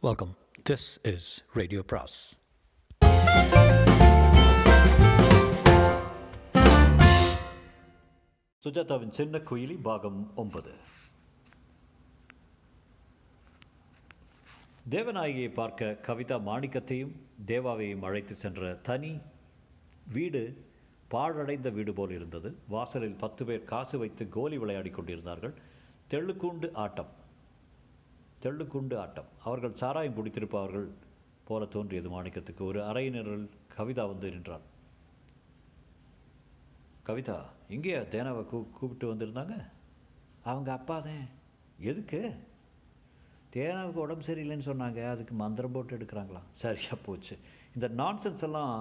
Welcome this is radio பிராஸ் சுஜாதாவின் சின்ன குயிலி பாகம் ஒன்பது. தேவநாயகியை பார்க்க கவிதா மாணிக்கத்தையும் தேவாவையும் அழைத்து சென்ற தனி வீடு பாழடைந்த வீடு போல் இருந்தது. வாசலில் பத்து பேர் காசு வைத்து கோலி விளையாடி கொண்டிருந்தார்கள். தெள்ளுக்கூண்டு ஆட்டம். தெள்ளுக்குண்டு ஆட்டம். அவர்கள் சாராயம் பிடித்திருப்பவர்கள் போல தோன்றியது மாணிக்கத்துக்கு. ஒரு அறையினரில் கவிதா வந்து நின்றாள் கவிதா எங்கேயா தேனாவை கூ கூப்பிட்டு வந்திருந்தாங்க? அவங்க அப்பா தான். எதுக்கு? தேனாவுக்கு உடம்பு சரியில்லைன்னு சொன்னாங்க. அதுக்கு மந்திரம் போட்டு எடுக்கிறாங்களாம். சரியாக போச்சு. இந்த நான்சென்ஸ் எல்லாம்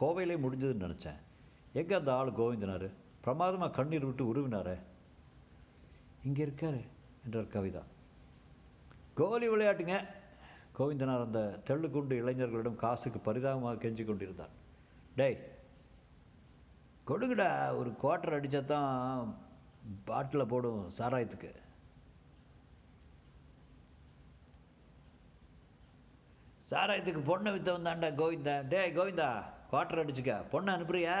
கோவையிலே முடிஞ்சதுன்னு நினச்சேன். எங்கே அந்த ஆள் கோவிந்தனார்? பிரமாதமாக கண்ணீர் விட்டு உருவினாரே. இங்கே இருக்காரு என்றார் கவிதா. கோலி விளையாட்டுங்க. கோவிந்தனார் அந்த தெள்ளுக்குண்டு இளைஞர்களிடம் காசுக்கு பரிதாபமாக கெஞ்சி கொண்டிருந்தார். டேய் கொடுங்கடா ஒரு குவார்ட்டர் அடித்தா தான் பாட்டில் போடும் சாராயத்துக்கு. சாராயத்துக்கு பொண்ணை வித்த வந்தாண்டா கோவிந்தா. டேய் கோவிந்தா குவார்ட்டர் அடிச்சுக்க. பொண்ணை அனுப்புறியா?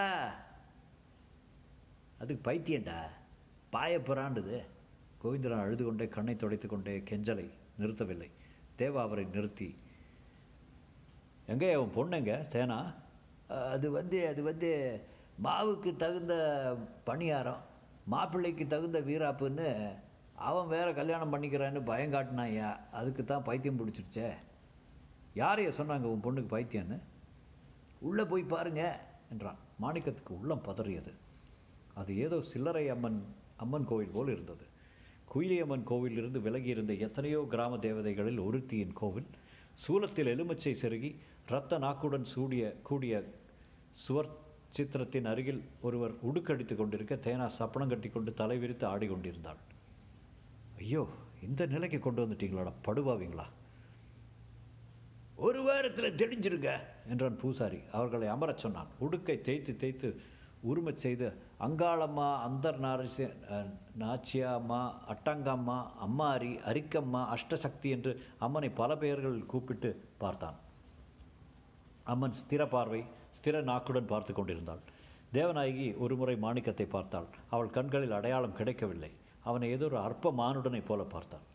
அதுக்கு பைத்தியண்டா பாய புறாண்டுது கோவிந்தரான் அழுது கொண்டே கண்ணை துடைத்து கொண்டே கெஞ்சலை. நிறுத்தவில்லை. தேவா அவரை நிறுத்தி எங்கே அவன் பொண்ணுங்க தேனா? அது வந்து அது வந்து மாவுக்கு தகுந்த பணியாரம் மாப்பிள்ளைக்கு தகுந்த வீராப்புன்னு அவன் வேற கல்யாணம் பண்ணிக்கிறான்னு பயம் காட்டினாயா அதுக்கு தான் பைத்தியம் பிடிச்சிருச்சே. யாரைய சொன்னாங்க உன் பொண்ணுக்கு பைத்தியம்னு? உள்ளே போய் பாருங்க என்றான். மாணிக்கத்துக்கு உள்ளம் பதறியது. அது ஏதோ சில்லறை அம்மன் அம்மன் கோவில் போல் இருந்தது. குயிலியம்மன் கோவிலிருந்து விலகியிருந்த எத்தனையோ கிராம தேவதைகளில் ஒருத்தியின் கோவில் சூலத்தில் எலுமிச்சை செருகி இரத்த நாக்குடன் சூடிய கூடிய சுவர் சித்திரத்தின் அருகில் ஒருவர் உடுக்கடித்து கொண்டிருக்க தேனா சப்பனம் கட்டி கொண்டு தலை விரித்து ஆடிக்கொண்டிருந்தாள். ஐயோ இந்த நிலைக்கு கொண்டு வந்துட்டீங்களாடா படுவாவீங்களா ஒரு வாரத்தில் தெளிஞ்சிருங்க என்றான் பூசாரி. அவர்களை அமரச் சொன்னான். உடுக்கை தேய்த்து தேய்த்து உருமச் செய்து அங்காளம்மா அந்தர் நாரசி நாச்சியாம்மா அட்டங்கம்மா அம்மாரி அரிக்கம்மா அஷ்டசக்தி என்று அம்மனை பல பெயர்கள் கூப்பிட்டு பார்த்தான். அம்மன் ஸ்திர பார்வை ஸ்திர நாக்குடன் பார்த்து கொண்டிருந்தாள். தேவநாயகி ஒருமுறை மாணிக்கத்தை பார்த்தாள். அவள் கண்களில் அடையாளம் கிடைக்கவில்லை. அவனை ஏதோ ஒரு அற்ப மானுடனைப் போல பார்த்தாள்.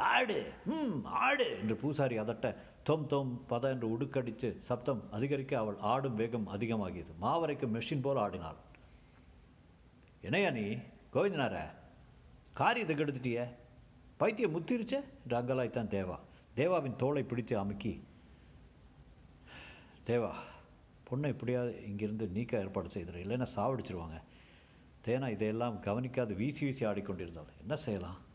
ஆடு. ம். ஆடு. என்று பூசாரி அதட்ட தொம் தொம் பத என்று உடுக்கடித்து சப்தம் அதிகரிக்க அவள் ஆடும் வேகம் அதிகமாகியது. மாவரைக்கு மெஷின் போல் ஆடினாள். என்னையா நீ கோவிந்தனார? காரியத்தை கெடுத்துட்டிய பைத்தியம் முத்திருச்சே? என்று அங்கலாய்த்தான் தேவா. தேவாவின் தோளை பிடித்து அமுக்கி தேவா பொண்ணை எப்படியாவது இங்கிருந்து நீக்க ஏற்பாடு செய்திரு. இல்லைன்னா சாவடிச்சிருவாங்க. தேனா இதையெல்லாம் கவனிக்காது. வீசி வீசி ஆடிக்கொண்டிருந்தாள். என்ன செய்யலாம்?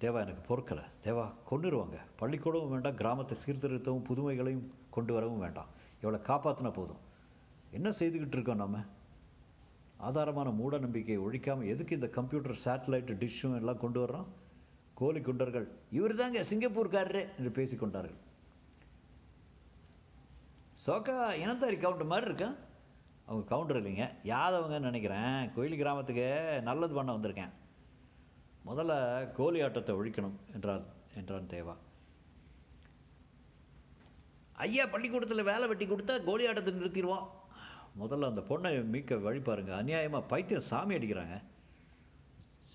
தேவா எனக்கு பொறுக்கலை. தேவா கொண்டுருவாங்க பள்ளிக்கூடமும் வேண்டாம் கிராமத்தை சீர்திருத்தவும் புதுமைகளையும் கொண்டு வரவும் வேண்டாம். இவளை காப்பாற்றினா போதும். என்ன செய்துக்கிட்டு இருக்கோம் நம்ம? ஆதாரமான மூட நம்பிக்கையை ஒழிக்காமல் எதுக்கு இந்த கம்ப்யூட்டர் சேட்டலைட் டிஷ்ஷும் எல்லாம் கொண்டு வர்றோம்? கோலி குண்டர்கள் இவர் தாங்க சிங்கப்பூர்காரரே என்று பேசிக்கொண்டார்கள். சோக்கா இனந்தாரி கவுண்டர் மாதிரி இருக்கான் அவங்க கவுண்டர் இல்லைங்க. யாதவங்கன்னு நினைக்கிறேன். கோயில் கிராமத்துக்கு நல்லது பண்ண வந்திருக்கேன். முதல்ல கோலி ஆட்டத்தை ஒழிக்கணும் என்றார் என்றான் தேவா. ஐயா பள்ளிக்கூடத்தில் வேலை வெட்டி கொடுத்தா கோலி ஆட்டத்தை நிறுத்திடுவோம் முதல்ல அந்த பொண்ணை மீட்க வழி பாருங்க. அநியாயமாக பைத்தியம் சாமி அடிக்கிறாங்க.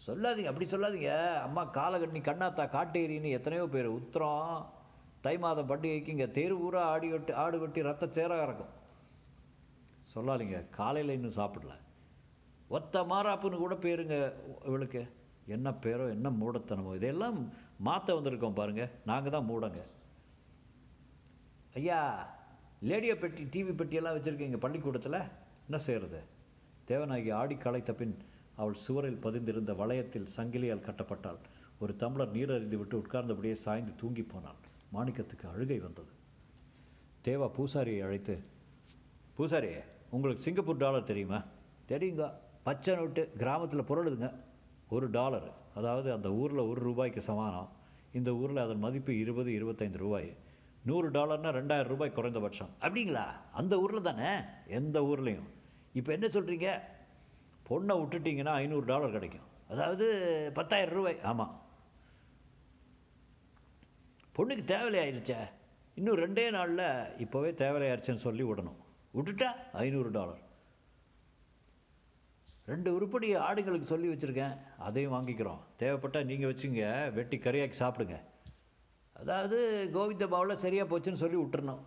சொல்லாதீங்க அப்படி சொல்லாதீங்க. அம்மா காலகண்ணி கண்ணாத்தா காட்டேரின்னு எத்தனையோ பேர் உத்திரம் தை மாதம் பண்டிகைக்கு இங்கே தெரு ஊரா ஆடி வெட்டி ஆடு வெட்டி ரத்த சேர இறக்கும். சொல்லாதீங்க காலையில் இன்னும் சாப்பிடல. ஒத்த மாறாப்புன்னு கூட பேருங்க இவளுக்கு. என்ன பேரோ என்ன மூடத்தனமோ இதையெல்லாம் மாற்ற வந்திருக்கோம் பாருங்கள் நாங்கள் தான் மூடங்க. ஐயா லேடியோ பெட்டி டிவி பெட்டியெல்லாம் வச்சுருக்கீங்க பள்ளிக்கூடத்தில்? என்ன செய்கிறது தேவநாயகி ஆடி களைத்த பின் அவள் சுவரில் பதிந்திருந்த வளையத்தில் சங்கிலியால் கட்டப்பட்டாள். ஒரு தம்ளர் நீர் அறிந்து விட்டு உட்கார்ந்தபடியே சாய்ந்து தூங்கி போனாள். மாணிக்கத்துக்கு அழுகை வந்தது. தேவா பூசாரியை அழைத்து பூசாரி உங்களுக்கு சிங்கப்பூர் டாலர் தெரியுமா? தெரியுங்க. பச்சை நோட்டு கிராமத்தில் புரளுதுங்க ஒரு டாலர். அதாவது அந்த ஊரில் ஒரு ரூபாய்க்கு சமானம். இந்த ஊரில் அதன் மதிப்பு இருபது இருபத்தைந்து ரூபாய். நூறு டாலர்னால் ரெண்டாயிரம் ரூபாய் குறைந்தபட்சம். அப்படிங்களா? அந்த ஊரில் தானே? எந்த ஊர்லேயும். இப்போ என்ன சொல்கிறீங்க பொண்ணை விட்டுட்டிங்கன்னா ஐநூறு டாலர் கிடைக்கும். அதாவது பத்தாயிரம் ரூபாய். ஆமாம் பொண்ணுக்கு தேவையாயிருச்சே. இன்னும் ரெண்டே நாளில் இப்போவே தேவையாயிருச்சுன்னு சொல்லி விடணும். விட்டுட்டா ஐநூறு டாலர். ரெண்டு உருப்படி ஆடுகளுக்கு சொல்லி வச்சுருக்கேன். அதையும் வாங்கிக்கிறோம். தேவைப்பட்டால் நீங்கள் வச்சுங்க. வெட்டி கறியாக்கி சாப்பிடுங்க. அதாவது கோவிந்த பாவில் சரியாக போச்சுன்னு சொல்லி விட்டுறணும்.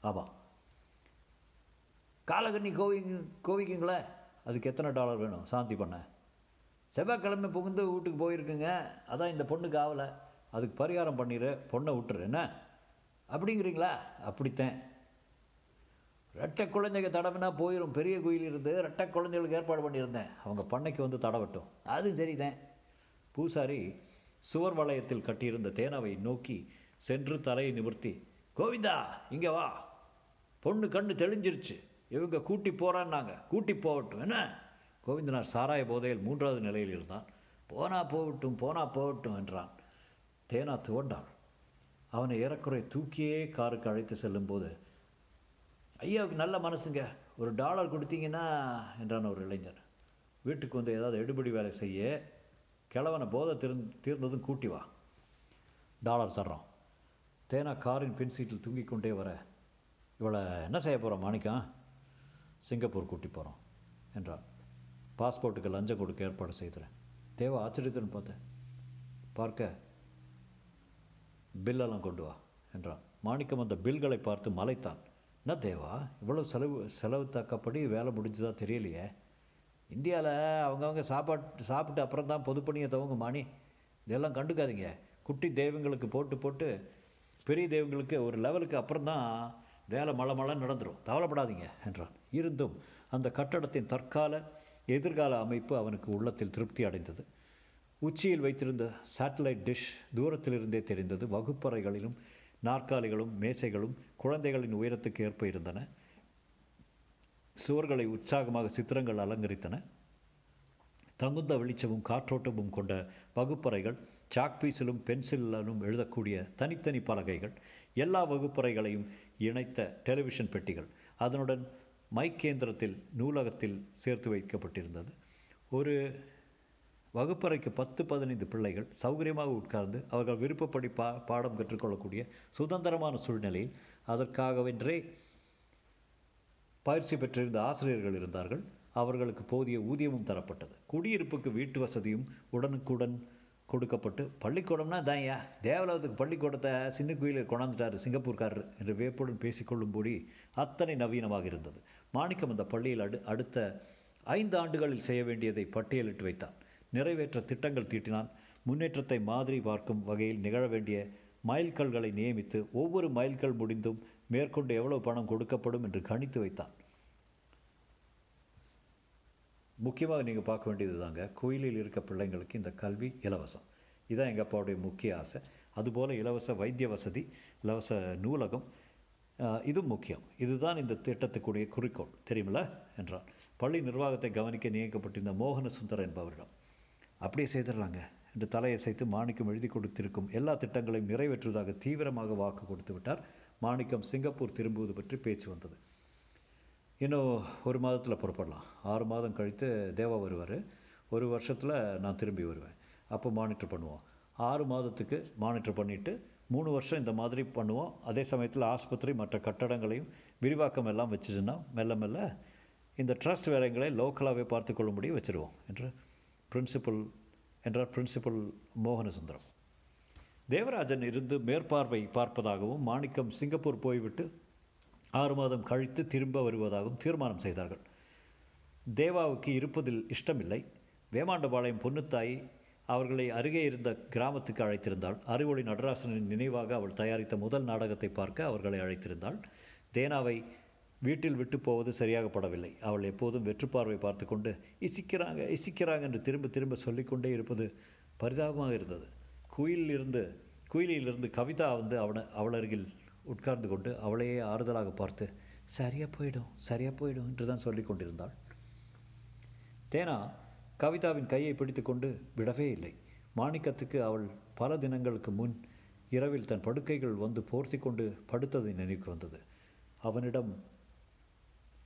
ஆமாம் காலகண்ணி கோவி கோவிக்குங்களே? அதுக்கு எத்தனை டாலர் வேணும்? சாந்தி பண்ண. செவ்வாய்க்கிழமை புகுந்து வீட்டுக்கு போயிருக்குங்க. அதான் இந்த பொண்ணுக்கு ஆகலை அதுக்கு பரிகாரம் பண்ணிடு பொண்ணை விட்டுரு. என்ன? அப்படிங்கிறீங்களா? அப்படித்தான். ரெட்டை குழந்தைங்க தடவினா போயிடும் பெரிய கோயில் இருந்து ரெட்டை குழந்தைகளுக்கு ஏற்பாடு பண்ணியிருந்தேன். அவங்க பண்ணைக்கு வந்து தடவட்டும். அது சரிதான். பூசாரி சுவர் வளையத்தில் கட்டியிருந்த தேனாவை நோக்கி சென்று தலையை நிவர்த்தி கோவிந்தா இங்கே வா. பொண்ணு கண்ணு தெளிஞ்சிருச்சு. இவங்க கூட்டி போகிறான்னாங்க கூட்டி போகட்டும். என்ன? கோவிந்தனார் சாராய போதையில் மூன்றாவது நிலையில் இருந்தான். போனா போகட்டும் போனா போகட்டும் என்றான். தேனா துவண்டாள் அவனை ஏறக்குறை தூக்கியே காருக்கு அழைத்து செல்லும்போது ஐயாவுக்கு நல்ல மனசுங்க. ஒரு டாலர் கொடுத்தீங்கன்னா என்றான் ஒரு இளைஞர் வீட்டுக்கு வந்து ஏதாவது எடுபடி வேலை செய்ய கிழவனை போதை திருந் தீர்ந்ததும் கூட்டி வா. டாலர் தர்றோம். தேனா காரின் பின் சீட்டில் தூங்கிக் கொண்டே வர இவளை என்ன செய்ய போகிறோம் மாணிக்கம் சிங்கப்பூர் கூட்டி போகிறோம் என்றான். பாஸ்போர்ட்டுக்கு லஞ்சம் கொடுக்க ஏற்பாடு செய்கிறேன் தேவா ஆச்சரியத்துன்னு பார்த்தேன். பார்க்க பில்லெல்லாம் கொண்டு வா என்றான். மாணிக்கம் அந்த பில்களை பார்த்து மலைத்தான். என்ன தேவா? இவ்வளவு செலவு செலவு தக்கப்படி வேலை முடிஞ்சதா தெரியலையே. இந்தியாவில் அவங்கவுங்க சாப்பாட்டு சாப்பிட்டு அப்புறம் தான் பொதுப்பணியை தவங்க மாணி. இதெல்லாம் கண்டுக்காதீங்க. குட்டி தெய்வங்களுக்கு போட்டு போட்டு பெரிய தெய்வங்களுக்கு ஒரு லெவலுக்கு அப்புறம் தான் வேலை மழை மழை நடந்துடும் கவலைப்படாதீங்க என்றான். இருந்தும் அந்த கட்டடத்தின் தற்கால எதிர்கால அமைப்பு அவனுக்கு உள்ளத்தில் திருப்தி அடைந்தது. உச்சியில் வைத்திருந்த சேட்டலைட் டிஷ் தூரத்திலிருந்தே தெரிந்தது. வகுப்பறைகளிலும் நாற்காலிகளும் மேசைகளும் குழந்தைகளின் உயரத்துக்கு ஏற்ப இருந்தன. சுவர்களை உற்சாகமாக சித்திரங்கள் அலங்கரித்தன. தகுந்த வெளிச்சமும் காற்றோட்டமும் கொண்ட வகுப்பறைகள் சாக்பீஸிலும் பென்சிலும் எழுதக்கூடிய தனித்தனி பலகைகள் எல்லா வகுப்பறைகளையும் இணைத்த டெலிவிஷன் பெட்டிகள். அதனுடன் மைக்கேந்திரத்தில் நூலகத்தில் சேர்த்து வைக்கப்பட்டிருந்தது. ஒரு வகுப்பறைக்கு பத்து பதினைந்து பிள்ளைகள் சௌகரியமாக உட்கார்ந்து அவர்கள் விருப்பப்படி பா பாடம் கற்றுக்கொள்ளக்கூடிய சுதந்திரமான சூழ்நிலையில் அதற்காகவென்றே பயிற்சி பெற்றிருந்த ஆசிரியர்கள் இருந்தார்கள். அவர்களுக்கு போதிய ஊதியமும் தரப்பட்டது. குடியிருப்புக்கு வீட்டு வசதியும் உடனுக்குடன் கொடுக்கப்பட்டு பள்ளிக்கூடம்னா தான்யா தேவலோகத்துக்கு பள்ளிக்கூடத்தை சின்ன கோயிலில் கொண்டாந்துட்டார் சிங்கப்பூர்காரர் என்று வேப்புடன் பேசிக்கொள்ளும்படி அத்தனை நவீனமாக இருந்தது. மாணிக்கம் அந்த பள்ளியில் அடு அடுத்த ஐந்து ஆண்டுகளில் செய்ய வேண்டியதை பட்டியலிட்டு வைத்தான். நிறைவேற்ற திட்டங்கள் தீட்டினான். முன்னேற்றத்தை மாதிரி பார்க்கும் வகையில் நிகழ வேண்டிய மைல்கல்களை நியமித்து ஒவ்வொரு மைல்கல் முடிந்தும் மேற்கொண்டு எவ்வளவு பணம் கொடுக்கப்படும் என்று கணித்து வைத்தான். முக்கியமாக நீங்கள் பார்க்க வேண்டியது தாங்க கோயிலில் இருக்க பிள்ளைங்களுக்கு இந்த கல்வி இலவசம். இதுதான் எங்கள் அப்பாவுடைய முக்கிய ஆசை. அதுபோல் இலவச வைத்திய வசதி இலவச நூலகம் இதுவும் முக்கியம். இதுதான் இந்த திட்டத்துக்குடைய குறிக்கோள். தெரியுமில்ல? என்றான். பள்ளி நிர்வாகத்தை கவனிக்க நியமிக்கப்பட்டிருந்த மோகன சுந்தர் என்பவரிடம். அப்படியே செய்திடலாங்க. என்று தலையசைத்து மாணிக்கம் எழுதி கொடுத்திருக்கும் எல்லா திட்டங்களையும் நிறைவேற்றுவதாக தீவிரமாக வாக்கு கொடுத்து விட்டார். மாணிக்கம் சிங்கப்பூர் திரும்புவது பற்றி பேச்சு வந்தது. இன்னும் ஒரு மாதத்தில் புறப்படலாம். ஆறு மாதம் கழித்து தேவா வருவார். ஒரு வருஷத்தில் நான் திரும்பி வருவேன். அப்போ மானிட்டர் பண்ணுவோம். ஆறு மாதத்துக்கு மானிட்டர் பண்ணிவிட்டு மூணு வருஷம் இந்த மாதிரி பண்ணுவோம். அதே சமயத்தில் ஆஸ்பத்திரி மற்ற கட்டடங்களையும் விரிவாக்கம் எல்லாம் வச்சுருந்தோம் மெல்ல மெல்ல இந்த ட்ரஸ்ட் வேலைகளை லோக்கலாகவே பார்த்துக்கொள்ள முடியும் வச்சுருவோம் என்று பிரின்சிபல் என்றார் பிரின்சிபல் மோகனசுந்தரம். தேவராஜன் இருந்து மேற்பார்வை பார்ப்பதாகவும் மாணிக்கம் சிங்கப்பூர் போய்விட்டு ஆறு மாதம் கழித்து திரும்ப வருவதாகவும் தீர்மானம் செய்தார்கள். தேவாவுக்கு இருப்பதில் இஷ்டமில்லை. வேமாண்டபாளையம் பொன்னுத்தாய் அவர்களை அருகே இருந்த கிராமத்துக்கு அழைத்திருந்தாள். அறிவொளி நடராசனின் நினைவாக அவள் தயாரித்த முதல் நாடகத்தை பார்க்க அவர்களை அழைத்திருந்தாள். தேனாவை வீட்டில் விட்டு போவது சரியாகப்படவில்லை. அவள் எப்போதும் வெற்றுப்பார்வை பார்த்து கொண்டு இசிக்கிறாங்க இசிக்கிறாங்க என்று திரும்ப திரும்ப சொல்லிக்கொண்டே இருப்பது பரிதாபமாக இருந்தது. குயிலிருந்து குயிலிலிருந்து கவிதா வந்து அவனை அவள் அருகில் உட்கார்ந்து கொண்டு அவளையே ஆறுதலாக பார்த்து சரியாக போயிடும் சரியாக போயிடும் என்று தான் சொல்லி கொண்டிருந்தாள். தேனா கவிதாவின் கையை பிடித்துக்கொண்டு விடவே இல்லை. மாணிக்கத்துக்கு அவள் பல தினங்களுக்கு முன் இரவில் தன் படுக்கைகள் வந்து போர்த்தி கொண்டு படுத்தது நினைவுக்கு வந்தது. அவனிடம்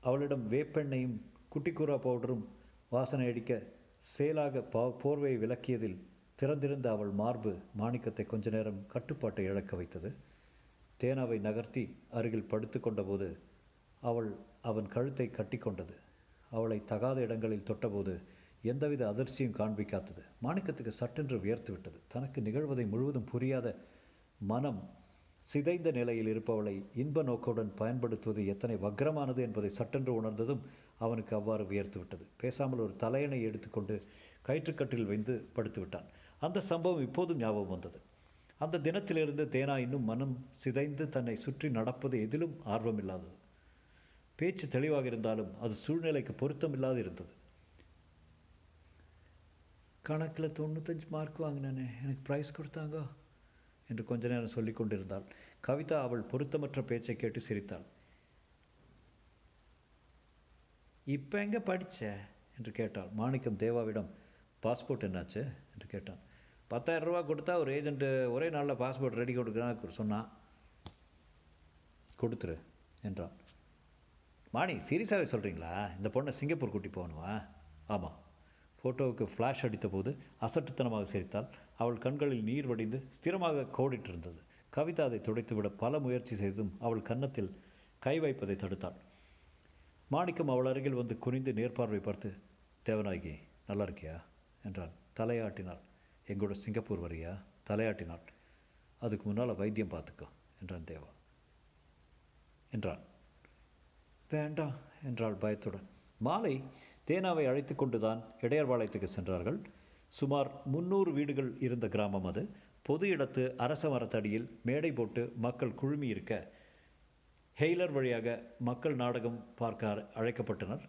அவளிடம் வேப்பெண்ணையும் குட்டிக்கூரா பவுடரும் வாசனை அடிக்க செயலாக பா போர்வையை விலக்கியதில் திறந்திருந்த அவள் மார்பு மாணிக்கத்தை கொஞ்ச நேரம் கட்டுப்பாட்டை இழக்க வைத்தது. தேனாவை நகர்த்தி அருகில் படுத்து கொண்டபோது அவள் அவன் கழுத்தை கட்டிக்கொண்டது அவளை தகாத இடங்களில் தொட்டபோது எந்தவித அதிர்ச்சியும் காண்பிக்காத்தது மாணிக்கத்துக்கு சட்டென்று வியர்த்து விட்டது. தனக்கு நிகழ்வதை முழுவதும் புரியாத மனம் சிதைந்த நிலையில் இருப்பவளை இன்ப நோக்குடன் பயன்படுத்துவது எத்தனை வக்ரமானது என்பதை சட்டென்று உணர்ந்ததும் அவனுக்கு அவ்வாறு வியர்த்து விட்டது பேசாமல் ஒரு தலையணை எடுத்துக்கொண்டு கயிற்றுக்கட்டில் வைந்து படுத்துவிட்டான். அந்த சம்பவம் இப்போதும் ஞாபகம் வந்தது. அந்த தினத்திலிருந்து தேனா இன்னும் மனம் சிதைந்து தன்னை சுற்றி நடப்பது எதிலும் ஆர்வமில்லாதது. பேச்சு தெளிவாக இருந்தாலும் அது சூழ்நிலைக்கு பொருத்தமில்லாது இருந்தது. கணக்கில் தொண்ணூத்தஞ்சு மார்க் வாங்கினானே. எனக்கு ப்ரைஸ் கொடுத்தாங்க. என்று கொஞ்ச நேரம் சொல்லி கொண்டிருந்தாள் கவிதா அவள் பொருத்தமற்ற பேச்சை கேட்டு சிரித்தாள். இப்போ எங்கே படித்த என்று கேட்டாள். மாணிக்கம் தேவாவிடம் பாஸ்போர்ட் என்னாச்சு? என்று கேட்டான். பத்தாயிரம் ரூபா கொடுத்தா ஒரு ஏஜென்ட்டு ஒரே நாளில் பாஸ்போர்ட் ரெடி கொடுக்குறான்னு சொன்னான் கொடுத்துரு என்றான். மாணி சீரியஸாகவே சொல்கிறீங்களா இந்த பொண்ணை சிங்கப்பூர் கூட்டி போகணுமா? ஆமாம் ஃபோட்டோவுக்கு ஃப்ளாஷ் அடித்த போது அசட்டுத்தனமாக சிரித்தாள். அவள் கண்களில் நீர் வடிந்து ஸ்திரமாக கோடிட்டிருந்தது. கவிதா அதை துடைத்துவிட பல முயற்சி செய்தும் அவள் கன்னத்தில் கை வைப்பதை தடுத்தாள். மாணிக்கம் அவள் அருகில் வந்து குனிந்து நேர்பார்வை பார்த்து தேவநாயகி நல்லா இருக்கியா என்றான். தலையாட்டினாள். எங்களோட சிங்கப்பூர் வரியா? தலையாட்டினாள். அதுக்கு முன்னால் வைத்தியம் பார்த்துக்கோ என்றான் தேவா. என்றான். வேண்டாம் என்றாள் பயத்துடன். மாலை தேனாவை அழைத்து கொண்டுதான் இடையர்பாளையத்துக்கு சென்றார்கள். சுமார் முன்னூறு வீடுகள் இருந்த கிராமம் அது. பொது இடத்து அரச மரத்தடியில் மேடை போட்டு மக்கள் குழுமி இருக்க ஹெய்லர் வழியாக மக்கள் நாடகம் பார்க்க அழைக்கப்பட்டனர்.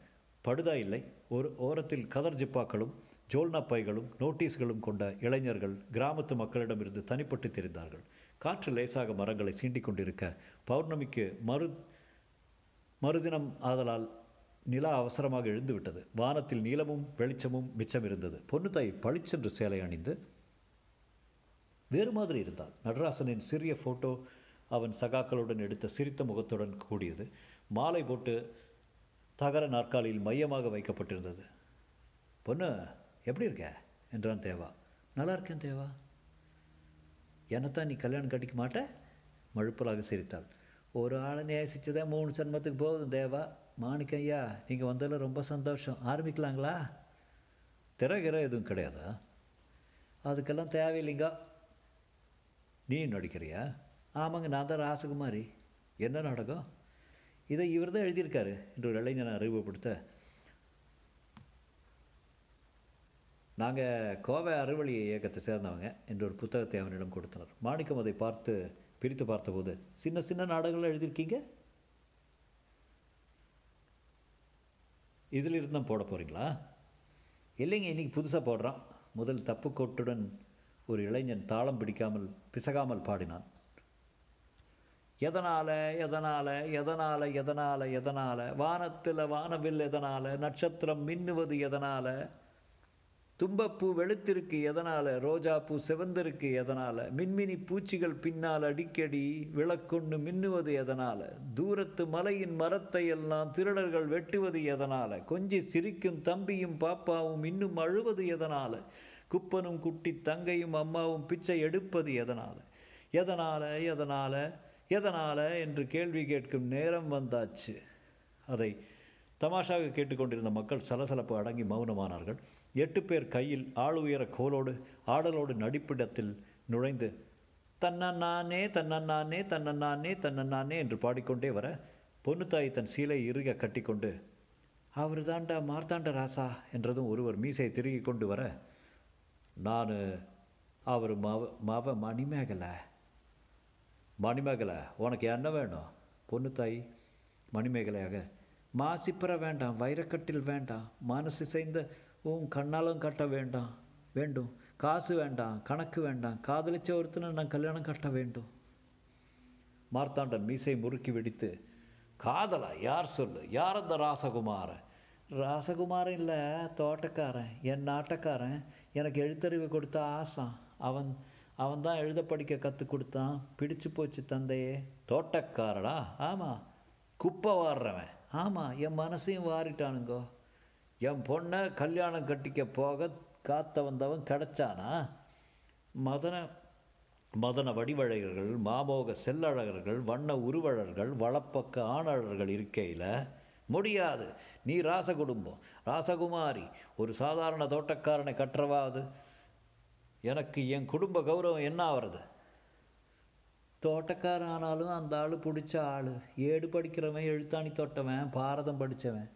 படுதா இல்லை ஒரு ஓரத்தில் கதர் ஜிப்பாக்களும் ஜோல்னா பைகளும் நோட்டீஸ்களும் கொண்ட இளைஞர்கள் கிராமத்து மக்களிடமிருந்து தனிப்பட்டு தெரிந்தார்கள். காற்று லேசாக மரங்களை சீண்டிக் கொண்டிருக்க பௌர்ணமிக்கு மறு மறுதினம் ஆதலால் நிலா அவசரமாக எழுந்து விட்டது வானத்தில் நீளமும் வெளிச்சமும் மிச்சம் இருந்தது பொன்னுத்தாய் பளிச்சென்று சேலை அணிந்து வேறு மாதிரி இருந்தாள். நடராசனின் சிறிய ஃபோட்டோ அவன் சகாக்களுடன் எடுத்த சிரித்த முகத்துடன் கூடியது. மாலை போட்டு தகர நாற்காலியில் மையமாக வைக்கப்பட்டிருந்தது. பொண்ணு எப்படி இருக்க? என்றான் தேவா. நல்லா இருக்கேன் தேவா. என்னத்தான் நீ கல்யாணம் கட்டிக்க மாட்ட? மழுப்பலாக சிரித்தாள். ஒரு ஆளை நேசிச்சதே மூணு ஜன்மத்துக்கு போகுது தேவா. மாணிக்கம் ஐயா நீங்கள் வந்ததில் ரொம்ப சந்தோஷம். ஆரம்பிக்கலாங்களா? திறகிற எதுவும் கிடையாதா? அதுக்கெல்லாம் தேவையில்லைங்க. நீ நடிக்கிறியா? ஆமாங்க நான் தான் ராசகுமாரி. என்ன நாடகம்? இதை இவர் தான் எழுதியிருக்காரு என்று ஒரு இளைஞனை அறிமுகப்படுத்த. நாங்கள் கோவை அறுவழி இயக்கத்தை சேர்ந்தவங்க என்று ஒரு புத்தகத்தை அவனிடம் கொடுத்தனர். மாணிக்கம் அதை பார்த்து பிரித்து பார்த்தபோது சின்ன சின்ன நாடகங்கள் எழுதியிருக்கீங்க? இதில் இருந்து தான் போட போகிறீங்களா இல்லைங்க இன்றைக்கி புதுசாக போடுறான். முதல் தப்பு கொட்டுடன் ஒரு இளைஞன் தாளம் பிடிக்காமல் பிசகாமல் பாடினான். எதனால் எதனால் எதனால் எதனால் எதனால்? வானத்தில் வானவில் எதனால்? நட்சத்திரம் மின்னுவது எதனால்? தும்பப்பூ வெளுத்திருக்கு எதனால்? ரோஜாப்பூ செவந்திருக்கு எதனால்? மின்மினி பூச்சிகள் பின்னால் அடிக்கடி விளக்கொண்டு மின்னுவது எதனால்? தூரத்து மலையின் மரத்தை எல்லாம் திருடர்கள் வெட்டுவது எதனால்? கொஞ்சி சிரிக்கும் தம்பியும் பாப்பாவும் இன்னும் அழுவது எதனால்? குப்பனும் குட்டி தங்கையும் அம்மாவும் பிச்சை எடுப்பது எதனால்? எதனால் எதனால் எதனால் என்று கேள்வி கேட்கும் நேரம் வந்தாச்சு. அதை தமாஷாக கேட்டுக்கொண்டிருந்த மக்கள் சலசலப்பு அடங்கி மௌனமானார்கள். எட்டு பேர் கையில் ஆள் உயர கோலோடு ஆடலோடு நடிப்பிடத்தில் நுழைந்து தன்னண்ணானே தன்னண்ணானே தன்னண்ணானே தன்னண்ணானே என்று பாடிக்கொண்டே வர பொண்ணுத்தாய் தன் சீலை இறுக கட்டிக்கொண்டு அவர் தாண்டா மார்த்தாண்ட ராசா என்றதும் ஒருவர் மீசை திருகி கொண்டு வர நான் அவர் மவ மவ மணிமேகலை. மணிமேகலை உனக்கு என்ன வேணும்? பொண்ணுத்தாய் மணிமேகலையாக மாசிப்பற வேண்டாம் வைரக்கட்டில் வேண்டாம் மனசு செய்த உன் கண்ணாலும் கட்ட வேண்டாம். வேண்டும். காசு வேண்டாம். கணக்கு வேண்டாம். காதலிச்ச ஒருத்தனை நான் கல்யாணம் கட்ட வேண்டும். மார்த்தாண்டன் மீசை முறுக்கி வெடித்து காதலா? யார் சொல்லு? யார் அந்த ராசகுமாரன் ராசகுமாரன் இல்லை. தோட்டக்காரன். என் நாட்டக்காரன். எனக்கு எழுத்தறிவு கொடுத்த ஆசான் அவன் அவன் தான் எழுத படிக்க கற்றுக் கொடுத்தான். பிடிச்சு போச்சு தந்தையே. தோட்டக்காரடா ஆமாம் குப்பை வாடுறவன் ஆமாம் என் மனசையும் வாரிட்டானுங்கோ. என் பொண்ணை கல்யாணம் கட்டிக்க போக காத்த வந்தவன் கிடச்சானா? மதன மதன வடிவழகர்கள் மாமோக செல்லழகர்கள் வண்ண உருவழர்கள் வளப்பக்க ஆணழர்கள் இருக்கையில் முடியாது. நீ ராச குடும்பம் ராசகுமாரி ஒரு சாதாரண தோட்டக்காரனை கற்றவாது எனக்கு என் குடும்ப கௌரவம் என்ன ஆகிறது தோட்டக்காரன் ஆனாலும் அந்த ஆள் பிடிச்ச ஆள். ஏடு படிக்கிறவன் எழுத்தாணி தொட்டவன் பாரதம் படித்தவன்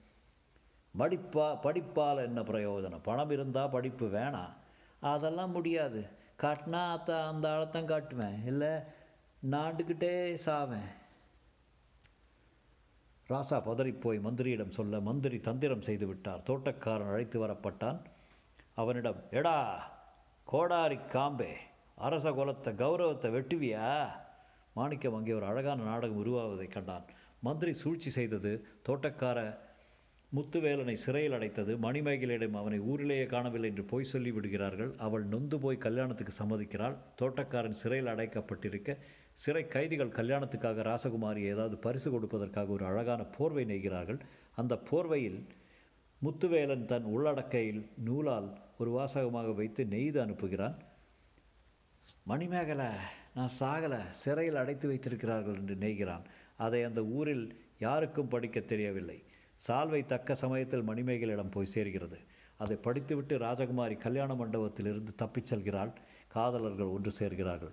படிப்பா படிப்பால் என்ன பிரயோஜனம்? பணம் இருந்தால் படிப்பு வேணாம் அதெல்லாம் முடியாது. காட்டினா அத்த அந்த ஆழத்தான் காட்டுவேன். இல்லை நாண்டுக்கிட்டே சாவேன். ராசா பதறிப்போய் மந்திரியிடம் சொல்ல மந்திரி தந்திரம் செய்து விட்டார். தோட்டக்காரன் அழைத்து வரப்பட்டான். அவனிடம் எடா கோடாரி காம்பே அரச குலத்தை கௌரவத்தை வெட்டுவியா? மாணிக்கம் அங்கே ஒரு அழகான நாடகம் உருவாவதை கண்டான். மந்திரி சூழ்ச்சி செய்தது தோட்டக்கார முத்துவேலனை சிறையில் அடைத்தது. மணிமேகலையிடம் அவனை ஊரிலேயே காணவில்லை என்று பொய் சொல்லி விடுகிறார்கள் அவள் நொந்து போய் கல்யாணத்துக்கு சம்மதிக்கிறாள். தோட்டக்காரன் சிறையில் அடைக்கப்பட்டிருக்க சிறை கைதிகள் கல்யாணத்துக்காக ராசகுமாரி ஏதாவது பரிசு கொடுப்பதற்காக ஒரு அழகான போர்வை நெய்கிறார்கள். அந்த போர்வையில் முத்துவேலன் தன் உள்ளடக்கையில் நூலால் ஒரு வாசகமாக வைத்து நெய்து அனுப்புகிறான். மணிமேகலை நான் சாகலை. சிறையில் அடைத்து வைத்திருக்கிறார்கள் என்று நெய்கிறான். அதை அந்த ஊரில் யாருக்கும் படிக்க தெரியவில்லை. சால்வை தக்க சமயத்தில் மணிமேகலிடம் போய் சேர்கிறது. அதை படித்துவிட்டு ராஜகுமாரி கல்யாண மண்டபத்திலிருந்து தப்பிச் செல்கிறாள். காதலர்கள் ஒன்று சேர்கிறார்கள்.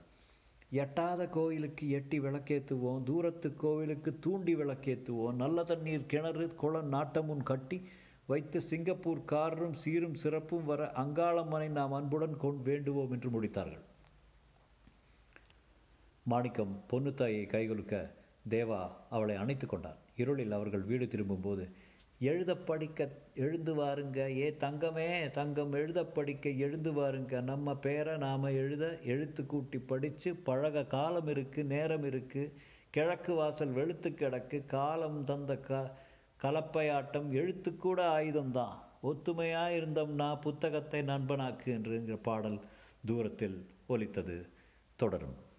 எட்டாத கோயிலுக்கு எட்டி விளக்கேற்றுவோம் தூரத்து கோவிலுக்கு தூண்டி விளக்கேற்றுவோம் நல்ல தண்ணீர் கிணறு குளம் நாட்டமுன் கட்டி வைத்து சிங்கப்பூர் காரும் சீரும் சிறப்பும் வர அங்காளம்மனை நாம் அன்புடன் கொண்டு வேண்டுவோம் என்று முடித்தார்கள். மாணிக்கம் பொன்னுத்தாயை கைகொலுக்க தேவா அவளை அணைத்து கொண்டான் இருளில் அவர்கள் வீடு திரும்பும்போது எழுத படிக்க எழுந்து வாருங்க. ஏ தங்கமே தங்கம் எழுத படிக்க எழுந்து வாருங்க. நம்ம பேரை நாம் எழுத எழுத்து கூட்டி படித்து பழக காலம் இருக்குது நேரம் இருக்குது கிழக்கு வாசல் வெளுத்து கிடக்கு. காலம் தந்த க கலப்பையாட்டம் எழுத்துக்கூட ஆயுதம்தான். ஒத்துமையாக இருந்தோம்னா புத்தகத்தை நண்பனாக்கு என்றுங்கிற பாடல் தூரத்தில் ஒலித்தது. தொடரும்.